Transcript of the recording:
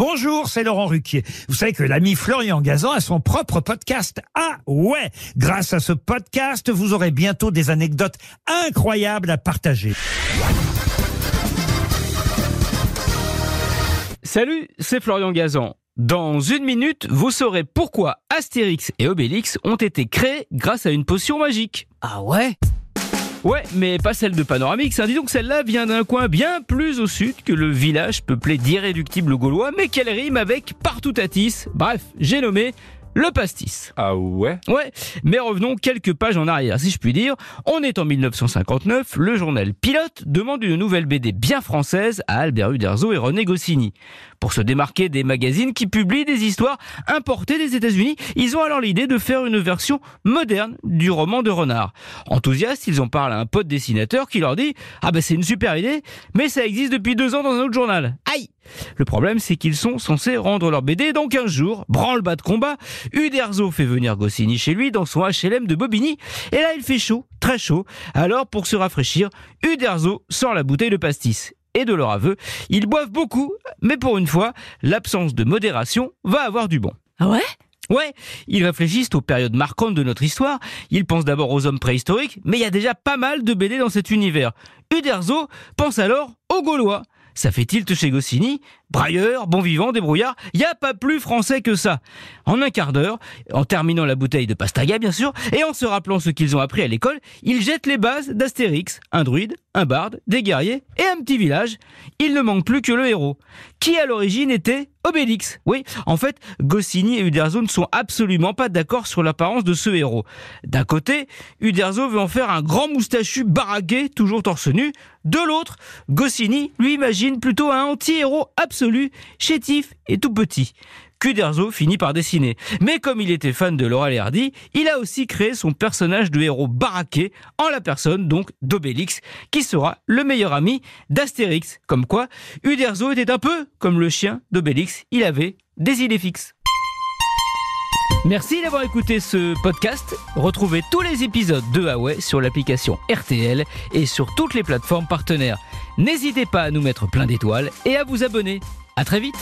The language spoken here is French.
Bonjour, c'est Laurent Ruquier. Vous savez que l'ami Florian Gazan a son propre podcast. Ah ouais Grâce à ce podcast, vous aurez bientôt des anecdotes incroyables à partager. Salut, c'est Florian Gazan. Dans une minute, vous saurez pourquoi Astérix et Obélix ont été créés grâce à une potion magique. Ah ouais? Ouais, mais pas celle de Panoramix. Hein. Disons que celle-là vient d'un coin bien plus au sud que le village peuplé d'irréductibles gaulois, mais qu'elle rime avec Partoutatis. Bref, j'ai nommé le pastis. Ah ouais Ouais, mais revenons quelques pages en arrière, si je puis dire. On est en 1959, le journal Pilote demande une nouvelle BD bien française à Albert Uderzo et René Goscinny. Pour se démarquer des magazines qui publient des histoires importées des États-Unis, ils ont alors l'idée de faire une version moderne du roman de Renard. Enthousiastes, ils en parlent à un pote dessinateur qui leur dit Ah ben c'est une super idée, mais ça existe depuis deux ans dans un autre journal. Aïe le problème, c'est qu'ils sont censés rendre leur BD dans 15 jours. Branle-bas de combat, Uderzo fait venir Goscinny chez lui dans son HLM de Bobigny. Et là, il fait chaud, très chaud. Alors, pour se rafraîchir, Uderzo sort la bouteille de pastis. Et de leur aveu, ils boivent beaucoup, mais pour une fois, l'absence de modération va avoir du bon. Ah ouais? Ouais, ils réfléchissent aux périodes marquantes de notre histoire. Ils pensent d'abord aux hommes préhistoriques, mais il y a déjà pas mal de BD dans cet univers. Uderzo pense alors aux Gaulois. Ça fait tilt chez Goscinny. Brailleur, bon vivant, débrouillard, y a pas plus français que ça. En un quart d'heure, en terminant la bouteille de pastaga bien sûr, et en se rappelant ce qu'ils ont appris à l'école, ils jettent les bases d'Astérix. Un druide, un barde, des guerriers et un petit village. Il ne manque plus que le héros, qui à l'origine était Obélix. Oui, en fait, Goscinny et Uderzo ne sont absolument pas d'accord sur l'apparence de ce héros. D'un côté, Uderzo veut en faire un grand moustachu baraqué, toujours torse nu. De l'autre, Goscinny lui imagine plutôt un anti-héros absolu, chétif et tout petit. Cuderzo finit par dessiner. Mais comme il était fan de Laurel Hardy, il a aussi créé son personnage de héros baraqué en la personne donc d'Obélix, qui sera le meilleur ami d'Astérix. Comme quoi, Uderzo était un peu comme le chien d'Obélix, il avait des idées fixes. Merci d'avoir écouté ce podcast. Retrouvez tous les épisodes de Huawei sur l'application RTL et sur toutes les plateformes partenaires. N'hésitez pas à nous mettre plein d'étoiles et à vous abonner. À très vite